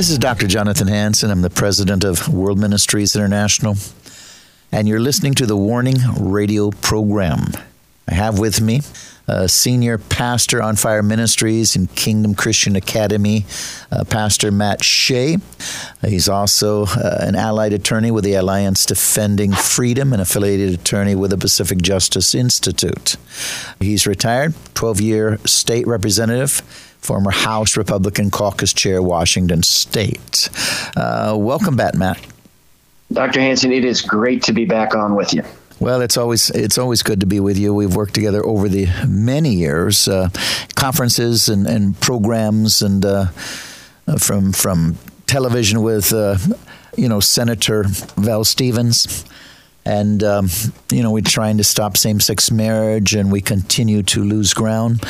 This is Dr. Jonathan Hansen. I'm the president of World Ministries International, and you're listening to the Warning Radio program. I have with me a senior pastor on Fire Ministries and Kingdom Christian Academy, uh, Pastor Matt Shea. He's also uh, an allied attorney with the Alliance Defending Freedom, an affiliated attorney with the Pacific Justice Institute. He's retired, 12 year state representative former House Republican Caucus Chair, Washington State. Uh, welcome back, Matt. Dr. Hansen, it is great to be back on with you. Well, it's always it's always good to be with you. We've worked together over the many years, uh, conferences and, and programs, and uh, from from television with uh, you know Senator Val Stevens, and um, you know we're trying to stop same-sex marriage, and we continue to lose ground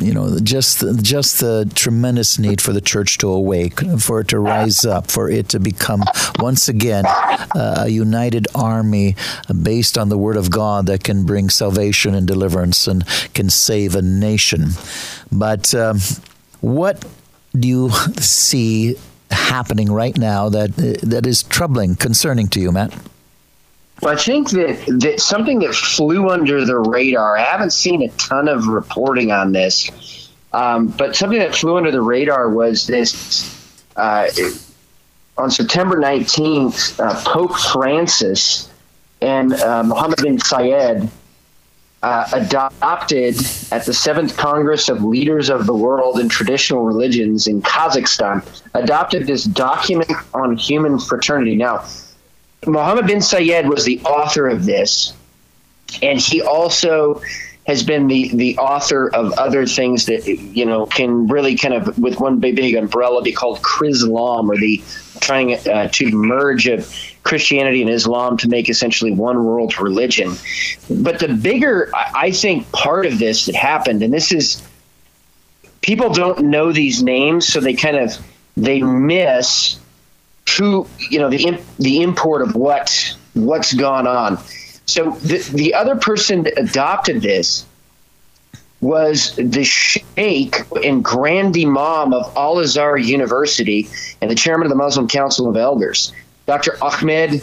you know, just just the tremendous need for the church to awake, for it to rise up, for it to become once again uh, a united army based on the Word of God that can bring salvation and deliverance and can save a nation. But um, what do you see happening right now that that is troubling, concerning to you, Matt? Well, I think that, that something that flew under the radar, I haven't seen a ton of reporting on this, um, but something that flew under the radar was this uh, on September 19th, uh, Pope Francis and uh, Mohammed bin Zayed uh, adopted at the seventh Congress of Leaders of the World in Traditional Religions in Kazakhstan, adopted this document on human fraternity. Now, Mohammed bin Zayed was the author of this, and he also has been the the author of other things that you know can really kind of with one big, big umbrella be called Chrislam or the trying uh, to merge of Christianity and Islam to make essentially one world religion. But the bigger, I think, part of this that happened, and this is people don't know these names, so they kind of they miss who you know the the import of what what's gone on. So the the other person that adopted this was the sheikh and grand imam of Al Azhar University and the chairman of the Muslim Council of Elders, Dr. Ahmed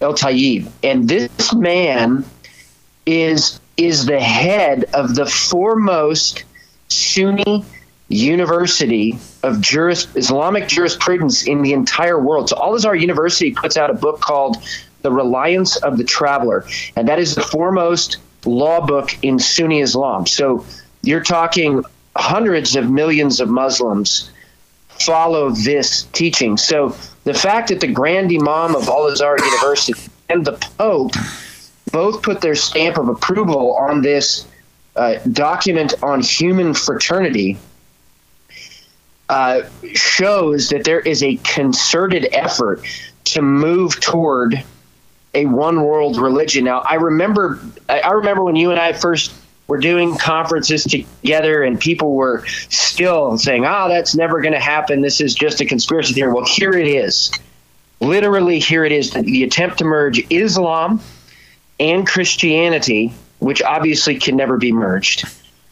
El Tayeb. And this man is is the head of the foremost Sunni university of juris, Islamic jurisprudence in the entire world. So Al Azhar University puts out a book called The Reliance of the Traveler, and that is the foremost law book in Sunni Islam. So you're talking hundreds of millions of Muslims follow this teaching. So the fact that the Grand Imam of Al Azhar University and the Pope both put their stamp of approval on this uh, document on human fraternity uh, shows that there is a concerted effort to move toward a one world religion. Now, I remember, I remember when you and I first were doing conferences together, and people were still saying, "Ah, oh, that's never going to happen. This is just a conspiracy theory." Well, here it is. Literally, here it is. The attempt to merge Islam and Christianity, which obviously can never be merged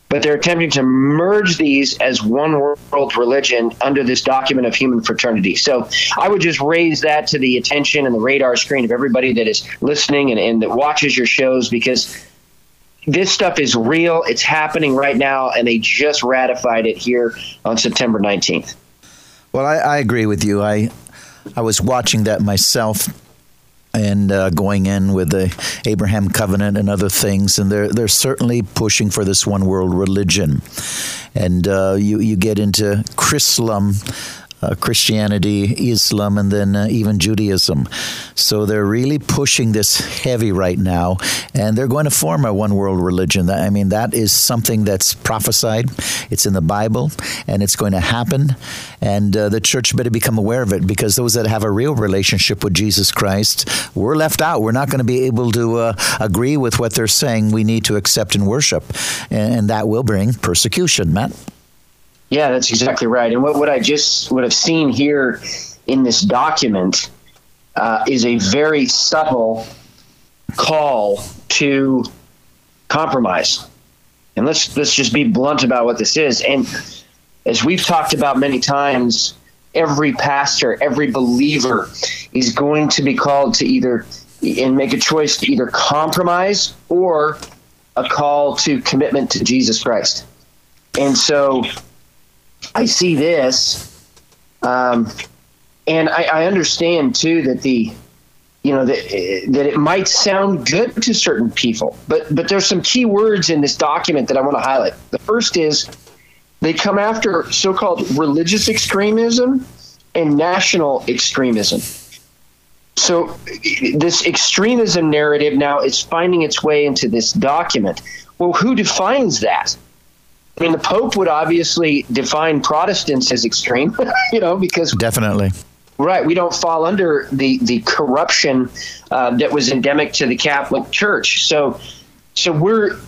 but they're attempting to merge these as one world religion under this document of human fraternity. So I would just raise that to the attention and the radar screen of everybody that is listening and, and that watches your shows because this stuff is real. It's happening right now, and they just ratified it here on September 19th. Well, I, I agree with you. I I was watching that myself and uh, going in with the Abraham covenant and other things, and they're they're certainly pushing for this one world religion, and uh, you you get into Chrislam uh, Christianity, Islam, and then uh, even Judaism. So they're really pushing this heavy right now, and they're going to form a one world religion. I mean, that is something that's prophesied, it's in the Bible, and it's going to happen. And uh, the church better become aware of it because those that have a real relationship with Jesus Christ, we're left out. We're not going to be able to uh, agree with what they're saying we need to accept and worship, and, and that will bring persecution, Matt. Yeah, that's exactly right. And what, what I just would have seen here in this document uh, is a very subtle call to compromise. And let's let's just be blunt about what this is. And as we've talked about many times, every pastor, every believer is going to be called to either and make a choice to either compromise or a call to commitment to Jesus Christ. And so I see this, um, and I, I, understand too that the, you know, that that it might sound good to certain people, but but there's some key words in this document that I want to highlight. The first is they come after so-called religious extremism and national extremism. So this extremism narrative now is finding its way into this document. Well, who defines that? I mean, the Pope would obviously define Protestants as extreme, you know, because definitely. Right, we don't fall under the the corruption uh, that was endemic to the Catholic Church. So, so we're,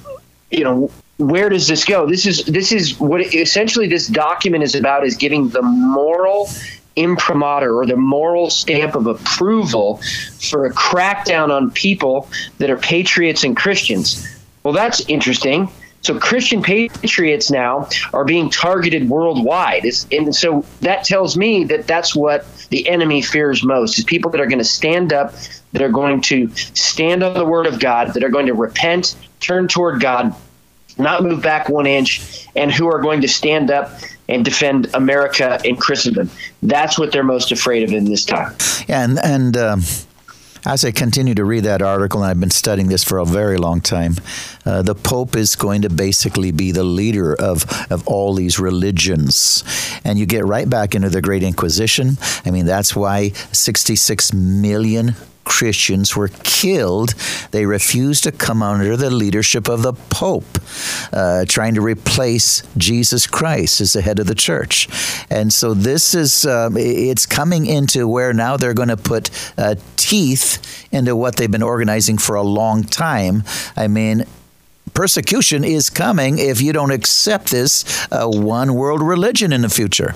you know, where does this go? This is this is what essentially this document is about: is giving the moral imprimatur or the moral stamp of approval for a crackdown on people that are patriots and Christians. Well, that's interesting so Christian patriots now are being targeted worldwide. It's, and so that tells me that that's what the enemy fears most is people that are going to stand up, that are going to stand on the word of God, that are going to repent, turn toward God, not move back one inch, and who are going to stand up and defend America and Christendom. That's what they're most afraid of in this time. Yeah, and, and um as I continue to read that article, and I've been studying this for a very long time, uh, the Pope is going to basically be the leader of, of all these religions. And you get right back into the Great Inquisition. I mean, that's why 66 million Christians were killed, they refused to come under the leadership of the Pope, uh, trying to replace Jesus Christ as the head of the church. And so this is, uh, it's coming into where now they're going to put uh, teeth into what they've been organizing for a long time. I mean, persecution is coming if you don't accept this uh, one world religion in the future.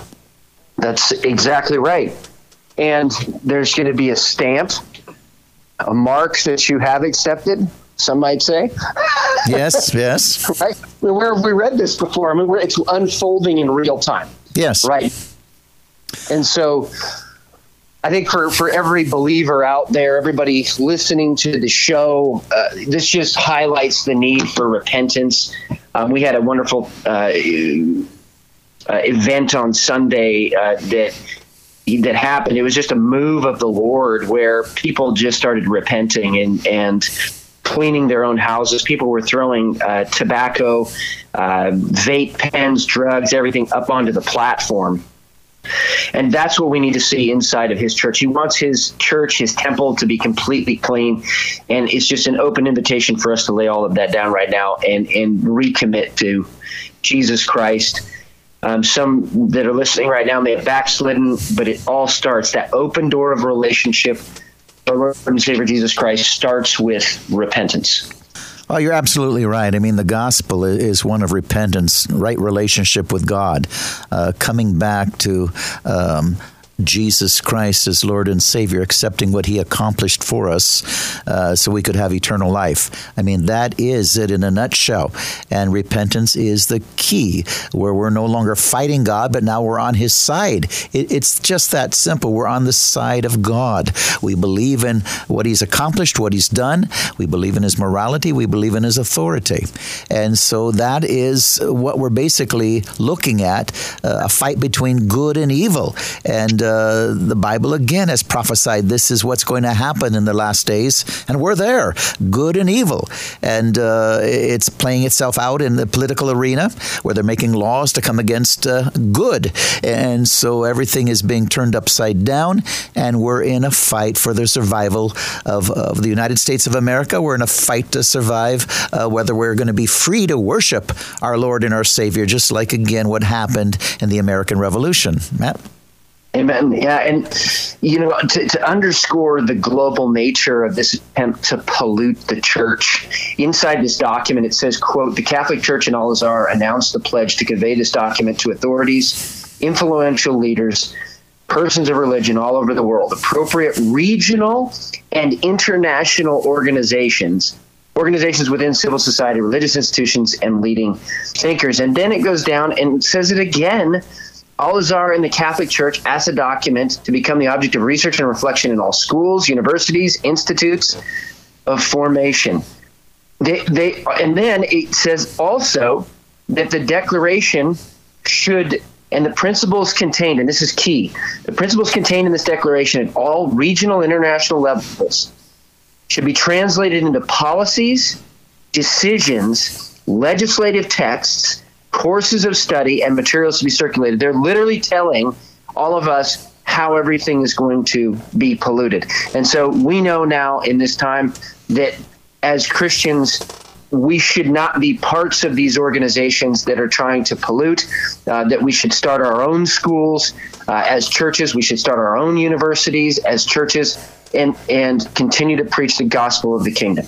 That's exactly right. And there's going to be a stamp a mark that you have accepted, some might say. yes, yes. right? Where have we read this before? I mean, it's unfolding in real time. Yes. Right. And so I think for, for every believer out there, everybody listening to the show, uh, this just highlights the need for repentance. Um, we had a wonderful uh, uh, event on Sunday uh, that that happened. It was just a move of the Lord where people just started repenting and and cleaning their own houses. People were throwing uh, tobacco, uh, vape pens, drugs, everything up onto the platform. And that's what we need to see inside of his church. He wants his church, his temple to be completely clean. And it's just an open invitation for us to lay all of that down right now and, and recommit to Jesus Christ um, some that are listening right now may have backslidden, but it all starts that open door of relationship. Our Lord and Savior Jesus Christ starts with repentance. Oh, you're absolutely right. I mean, the gospel is one of repentance, right relationship with God, uh, coming back to um, Jesus Christ as Lord and Savior, accepting what He accomplished for us uh, so we could have eternal life. I mean, that is it in a nutshell. And repentance is the key, where we're no longer fighting God, but now we're on His side. It, it's just that simple. We're on the side of God. We believe in what He's accomplished, what He's done. We believe in His morality. We believe in His authority. And so that is what we're basically looking at uh, a fight between good and evil. And uh, the Bible again has prophesied this is what's going to happen in the last days, and we're there, good and evil. And uh, it's playing itself out in the political arena where they're making laws to come against uh, good. And so everything is being turned upside down, and we're in a fight for the survival of, of the United States of America. We're in a fight to survive uh, whether we're going to be free to worship our Lord and our Savior, just like again what happened in the American Revolution. Matt? Amen. Yeah, and you know, to, to, underscore the global nature of this attempt to pollute the church, inside this document it says, "quote The Catholic Church in Al-Azhar announced the pledge to convey this document to authorities, influential leaders, persons of religion all over the world, appropriate regional and international organizations." Organizations within civil society, religious institutions, and leading thinkers. And then it goes down and says it again Al-Azhar in the Catholic Church as a document to become the object of research and reflection in all schools, universities, institutes of formation. They, they, and then it says also that the declaration should, and the principles contained, and this is key, the principles contained in this declaration at all regional international levels should be translated into policies, decisions, legislative texts, courses of study and materials to be circulated. They're literally telling all of us how everything is going to be polluted. And so we know now in this time that as Christians, we should not be parts of these organizations that are trying to pollute, uh, that we should start our own schools. Uh, as churches, we should start our own universities as churches and, and continue to preach the gospel of the kingdom.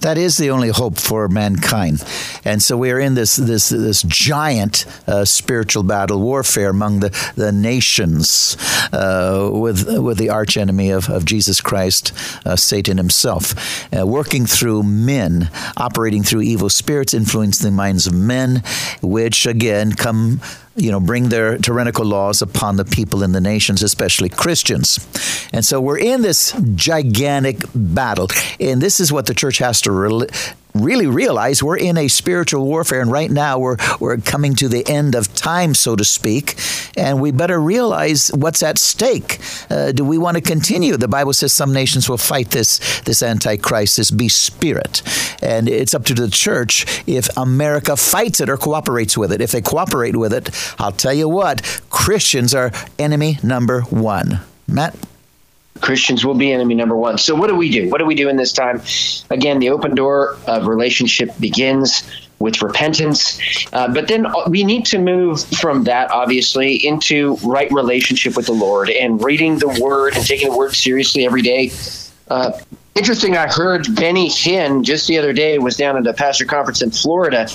That is the only hope for mankind. And so we are in this this this giant uh, spiritual battle warfare among the the nations uh, with with the archenemy of, of Jesus Christ, uh, Satan himself, uh, working through men, operating through evil spirits, influencing the minds of men, which again come you know, bring their tyrannical laws upon the people in the nations, especially Christians. And so we're in this gigantic battle. And this is what the church has to re- really realize we're in a spiritual warfare and right now we're we're coming to the end of time so to speak and we better realize what's at stake. Uh, do we want to continue? The bible says some nations will fight this this antichrist this beast spirit. And it's up to the church if america fights it or cooperates with it. If they cooperate with it i'll tell you what christians are enemy number one. Matt Christians will be enemy number one. So, what do we do? What do we do in this time? Again, the open door of relationship begins with repentance. Uh, but then we need to move from that, obviously, into right relationship with the Lord and reading the Word and taking the Word seriously every day. Uh, interesting, I heard Benny Hinn just the other day was down at a pastor conference in Florida.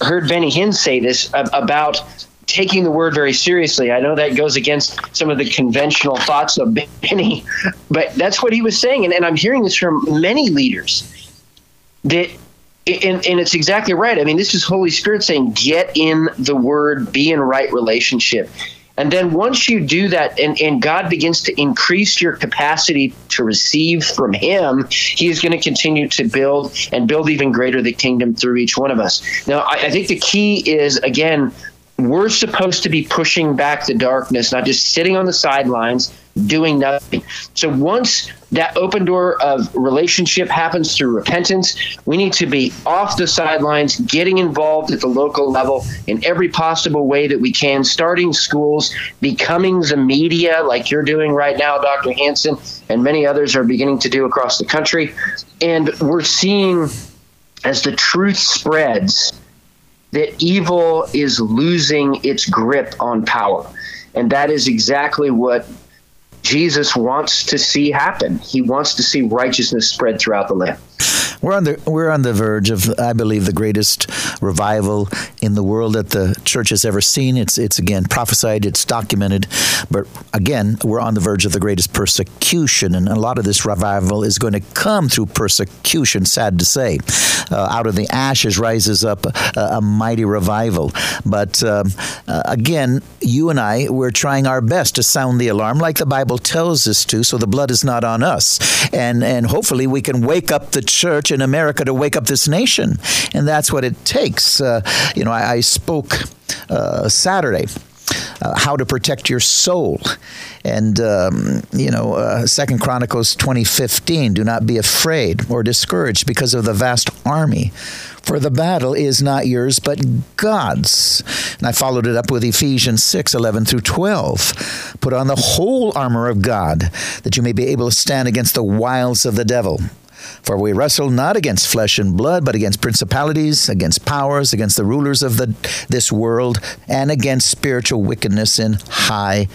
Heard Benny Hinn say this about taking the word very seriously. I know that goes against some of the conventional thoughts of Benny, but that's what he was saying. And, and I'm hearing this from many leaders that, and, and it's exactly right. I mean, this is Holy Spirit saying, get in the word, be in right relationship. And then once you do that, and, and God begins to increase your capacity to receive from Him, He is going to continue to build and build even greater the kingdom through each one of us. Now, I, I think the key is, again, we're supposed to be pushing back the darkness, not just sitting on the sidelines doing nothing. So once that open door of relationship happens through repentance, we need to be off the sidelines, getting involved at the local level in every possible way that we can, starting schools, becoming the media like you're doing right now, Dr. Hansen, and many others are beginning to do across the country. And we're seeing as the truth spreads, that evil is losing its grip on power. And that is exactly what Jesus wants to see happen. He wants to see righteousness spread throughout the land. We're on the we're on the verge of, I believe, the greatest revival in the world that the church has ever seen. It's it's again prophesied, it's documented, but again, we're on the verge of the greatest persecution, and a lot of this revival is going to come through persecution. Sad to say, uh, out of the ashes rises up a, a mighty revival. But um, uh, again, you and I, we're trying our best to sound the alarm, like the Bible tells us to, so the blood is not on us, and and hopefully we can wake up the church in America to wake up this nation, and that's what it takes. Uh, you know, I, I spoke uh, Saturday. Uh, how to protect your soul and um, you know uh, second chronicles 2015 do not be afraid or discouraged because of the vast army for the battle is not yours but god's and i followed it up with ephesians 6 11 through 12 put on the whole armor of god that you may be able to stand against the wiles of the devil for we wrestle not against flesh and blood, but against principalities, against powers, against the rulers of the, this world, and against spiritual wickedness in high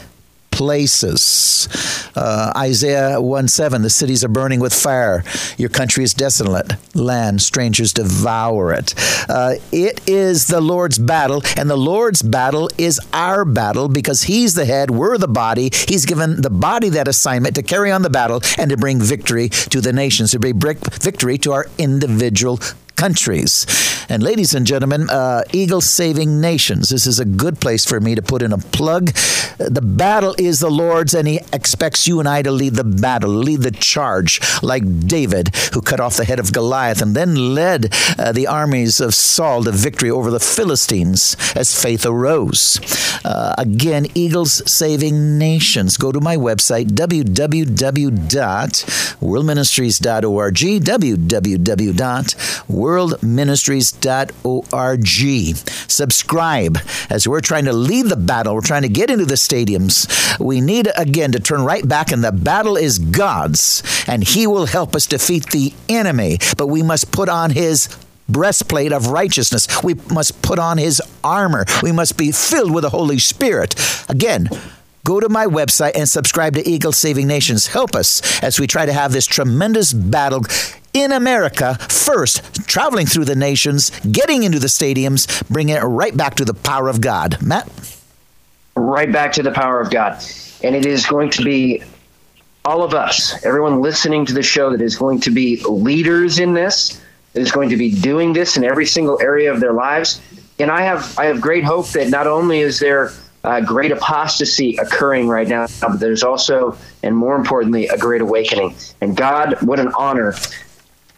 places. Uh, Isaiah 1 7, the cities are burning with fire. Your country is desolate. Land, strangers devour it. Uh, it is the Lord's battle, and the Lord's battle is our battle because He's the head, we're the body. He's given the body that assignment to carry on the battle and to bring victory to the nations, to bring victory to our individual countries. And ladies and gentlemen, uh, Eagle Saving Nations. This is a good place for me to put in a plug. The battle is the Lord's, and He expects you and I to lead the battle, lead the charge, like David, who cut off the head of Goliath and then led uh, the armies of Saul to victory over the Philistines as faith arose. Uh, again, Eagles Saving Nations. Go to my website, www.worldministries.org, www worldministries.org. Subscribe as we're trying to lead the battle. We're trying to get into the stadiums. We need, again, to turn right back, and the battle is God's, and He will help us defeat the enemy. But we must put on His breastplate of righteousness. We must put on his armor. We must be filled with the Holy Spirit. Again, go to my website and subscribe to Eagle Saving Nations. Help us as we try to have this tremendous battle in America first, traveling through the nations, getting into the stadiums, bringing it right back to the power of God. Matt? Right back to the power of God. And it is going to be all of us, everyone listening to the show, that is going to be leaders in this, that is going to be doing this in every single area of their lives. And I have I have great hope that not only is there uh, great apostasy occurring right now, but there's also, and more importantly, a great awakening. And God, what an honor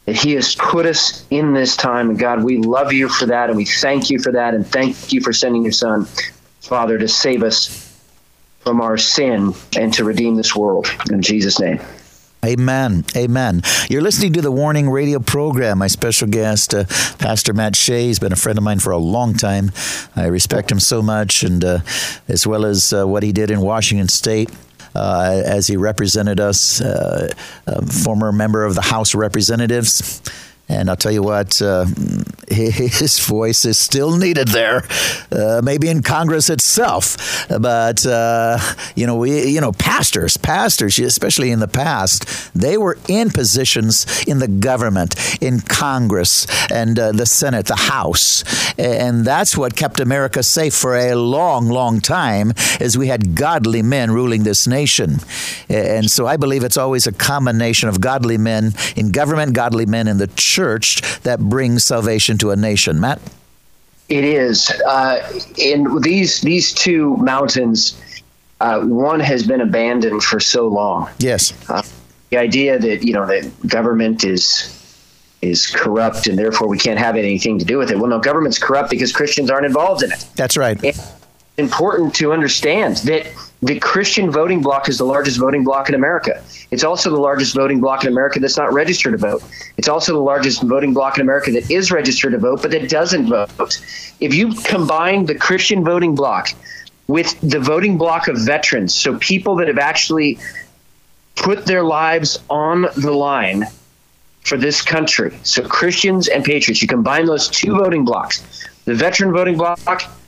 He has put us in this time. And God, we love you for that, and we thank you for that, and thank you for sending your Son, Father, to save us from our sin and to redeem this world. In Jesus' name. Amen. Amen. You're listening to the Warning Radio program. My special guest, uh, Pastor Matt Shea, has been a friend of mine for a long time. I respect him so much, and uh, as well as uh, what he did in Washington State as he represented us, uh, former member of the House of Representatives. And I'll tell you what, uh, his voice is still needed there, uh, maybe in Congress itself. But uh, you know, we, you know, pastors, pastors, especially in the past, they were in positions in the government, in Congress, and uh, the Senate, the House, and that's what kept America safe for a long, long time, as we had godly men ruling this nation. And so, I believe it's always a combination of godly men in government, godly men in the church church that brings salvation to a nation. Matt? It is. Uh, in these these two mountains, uh, one has been abandoned for so long. Yes. Uh, the idea that you know that government is is corrupt and therefore we can't have anything to do with it. Well, no, government's corrupt because Christians aren't involved in it. That's right. It's important to understand that the Christian voting bloc is the largest voting bloc in America. It's also the largest voting bloc in America that's not registered to vote. It's also the largest voting bloc in America that is registered to vote, but that doesn't vote. If you combine the Christian voting bloc with the voting bloc of veterans, so people that have actually put their lives on the line for this country, so Christians and patriots, you combine those two voting blocs, the veteran voting bloc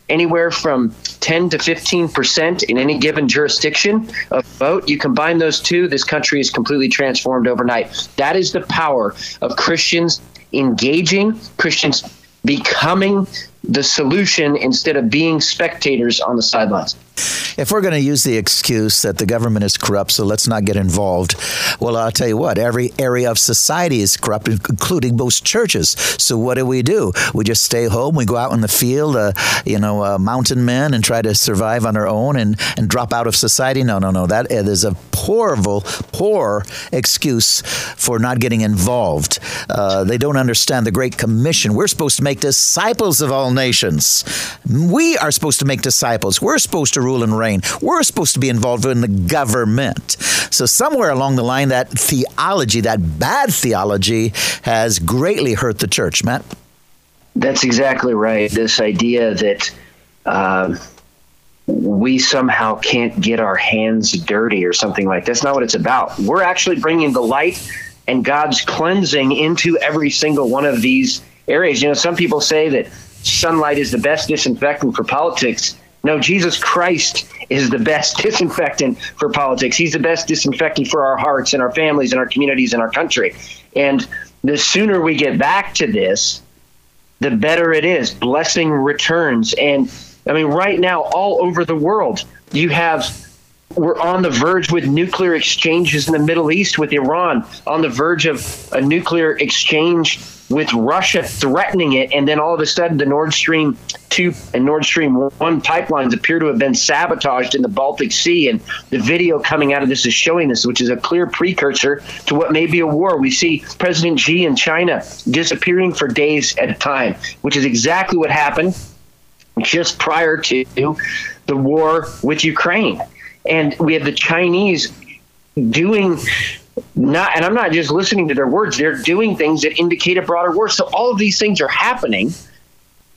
anywhere from 10 to 15 percent in any given jurisdiction of vote. You combine those two, this country is completely transformed overnight. That is the power of Christians engaging, Christians becoming the solution instead of being spectators on the sidelines. If we're going to use the excuse that the government is corrupt, so let's not get involved, well, I'll tell you what, every area of society is corrupt, including most churches. So what do we do? We just stay home, we go out in the field, uh, you know, uh, mountain men, and try to survive on our own and, and drop out of society? No, no, no. That is a horrible, poor excuse for not getting involved. Uh, they don't understand the Great Commission. We're supposed to make disciples of all nations. We are supposed to make disciples. We're supposed to rule and reign. We're supposed to be involved in the government. So, somewhere along the line, that theology, that bad theology, has greatly hurt the church, Matt. That's exactly right. This idea that uh, we somehow can't get our hands dirty or something like that's not what it's about. We're actually bringing the light and God's cleansing into every single one of these areas. You know, some people say that sunlight is the best disinfectant for politics. No, Jesus Christ is the best disinfectant for politics. He's the best disinfectant for our hearts and our families and our communities and our country. And the sooner we get back to this, the better it is. Blessing returns. And I mean, right now, all over the world, you have we're on the verge with nuclear exchanges in the Middle East with Iran, on the verge of a nuclear exchange with Russia threatening it, and then all of a sudden the Nord Stream 2 and Nord Stream 1 pipelines appear to have been sabotaged in the Baltic Sea. And the video coming out of this is showing this, which is a clear precursor to what may be a war. We see President Xi in China disappearing for days at a time, which is exactly what happened just prior to the war with Ukraine. And we have the Chinese doing not and I'm not just listening to their words, they're doing things that indicate a broader war. So all of these things are happening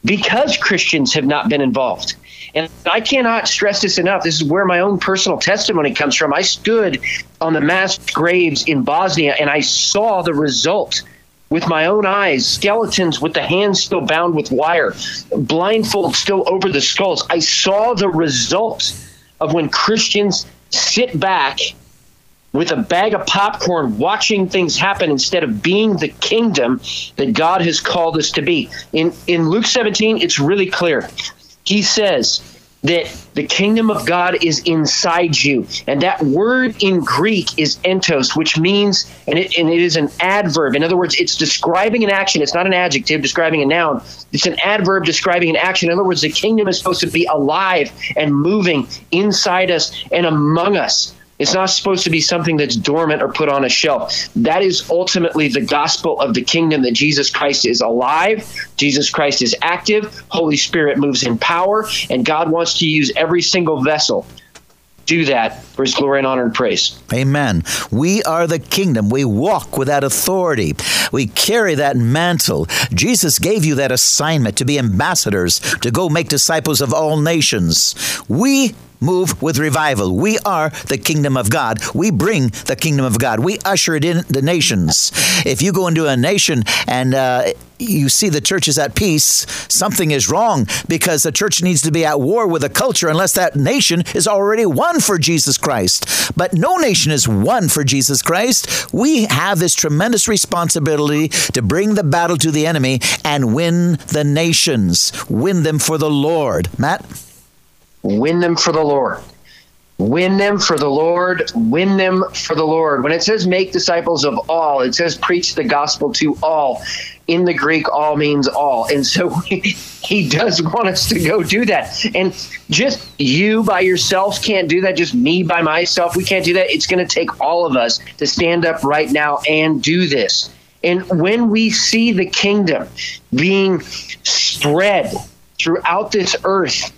because Christians have not been involved. And I cannot stress this enough. This is where my own personal testimony comes from. I stood on the mass graves in Bosnia and I saw the result with my own eyes skeletons with the hands still bound with wire, blindfold still over the skulls. I saw the result of when Christians sit back with a bag of popcorn watching things happen instead of being the kingdom that God has called us to be. In in Luke 17 it's really clear. He says that the kingdom of God is inside you. And that word in Greek is entos, which means, and it, and it is an adverb. In other words, it's describing an action. It's not an adjective describing a noun. It's an adverb describing an action. In other words, the kingdom is supposed to be alive and moving inside us and among us. It's not supposed to be something that's dormant or put on a shelf. That is ultimately the gospel of the kingdom that Jesus Christ is alive, Jesus Christ is active, Holy Spirit moves in power, and God wants to use every single vessel do that for his glory and honor and praise. Amen. We are the kingdom. We walk with that authority. We carry that mantle. Jesus gave you that assignment to be ambassadors, to go make disciples of all nations. We move with revival. We are the kingdom of God. We bring the kingdom of God. We usher it in the nations. If you go into a nation and uh, you see the church is at peace, something is wrong because the church needs to be at war with a culture unless that nation is already won for Jesus Christ. But no nation is won for Jesus Christ. We have this tremendous responsibility to bring the battle to the enemy and win the nations, win them for the Lord. Matt? Win them for the Lord. Win them for the Lord. Win them for the Lord. When it says make disciples of all, it says preach the gospel to all. In the Greek, all means all. And so he does want us to go do that. And just you by yourself can't do that. Just me by myself, we can't do that. It's going to take all of us to stand up right now and do this. And when we see the kingdom being spread throughout this earth,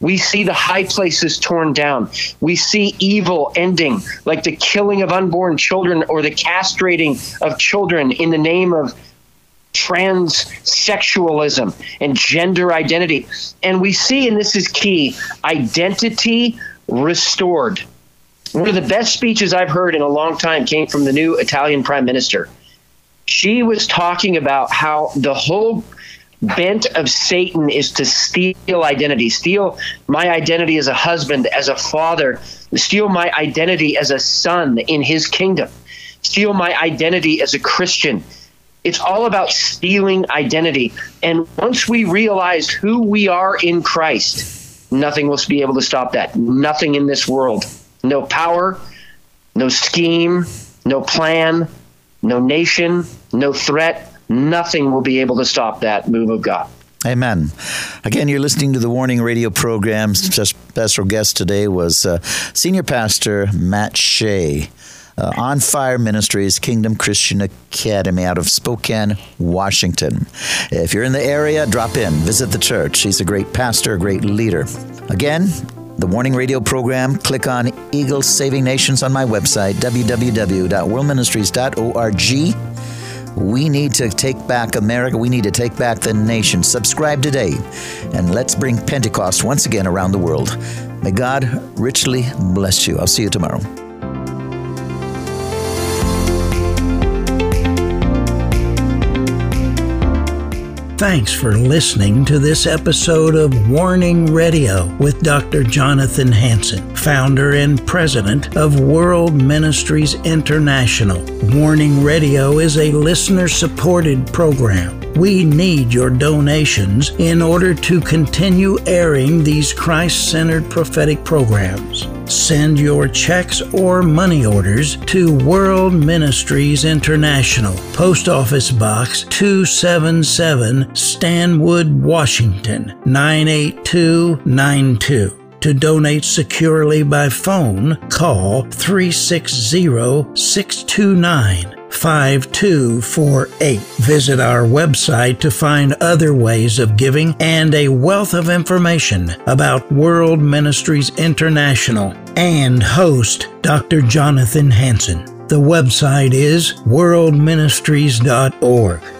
we see the high places torn down. We see evil ending, like the killing of unborn children or the castrating of children in the name of transsexualism and gender identity. And we see, and this is key, identity restored. One of the best speeches I've heard in a long time came from the new Italian prime minister. She was talking about how the whole bent of Satan is to steal identity, steal my identity as a husband, as a father, steal my identity as a son in his kingdom, steal my identity as a Christian. It's all about stealing identity. And once we realize who we are in Christ, nothing will be able to stop that. Nothing in this world. No power, no scheme, no plan, no nation, no threat, Nothing will be able to stop that move of God. Amen. Again, you're listening to the Warning Radio program. Special guest today was uh, Senior Pastor Matt Shea. Uh, on Fire Ministries Kingdom Christian Academy out of Spokane, Washington. If you're in the area, drop in, visit the church. He's a great pastor, a great leader. Again, the Warning Radio program, click on Eagles Saving Nations on my website, www.worldministries.org. We need to take back America. We need to take back the nation. Subscribe today, and let's bring Pentecost once again around the world. May God richly bless you. I'll see you tomorrow. Thanks for listening to this episode of Warning Radio with Dr. Jonathan Hansen, founder and president of World Ministries International. Warning Radio is a listener supported program. We need your donations in order to continue airing these Christ centered prophetic programs. Send your checks or money orders to World Ministries International, Post Office Box 277, Stanwood, Washington 98292. To donate securely by phone, call 360 629 5248. Visit our website to find other ways of giving and a wealth of information about World Ministries International and host Dr. Jonathan Hansen. The website is worldministries.org.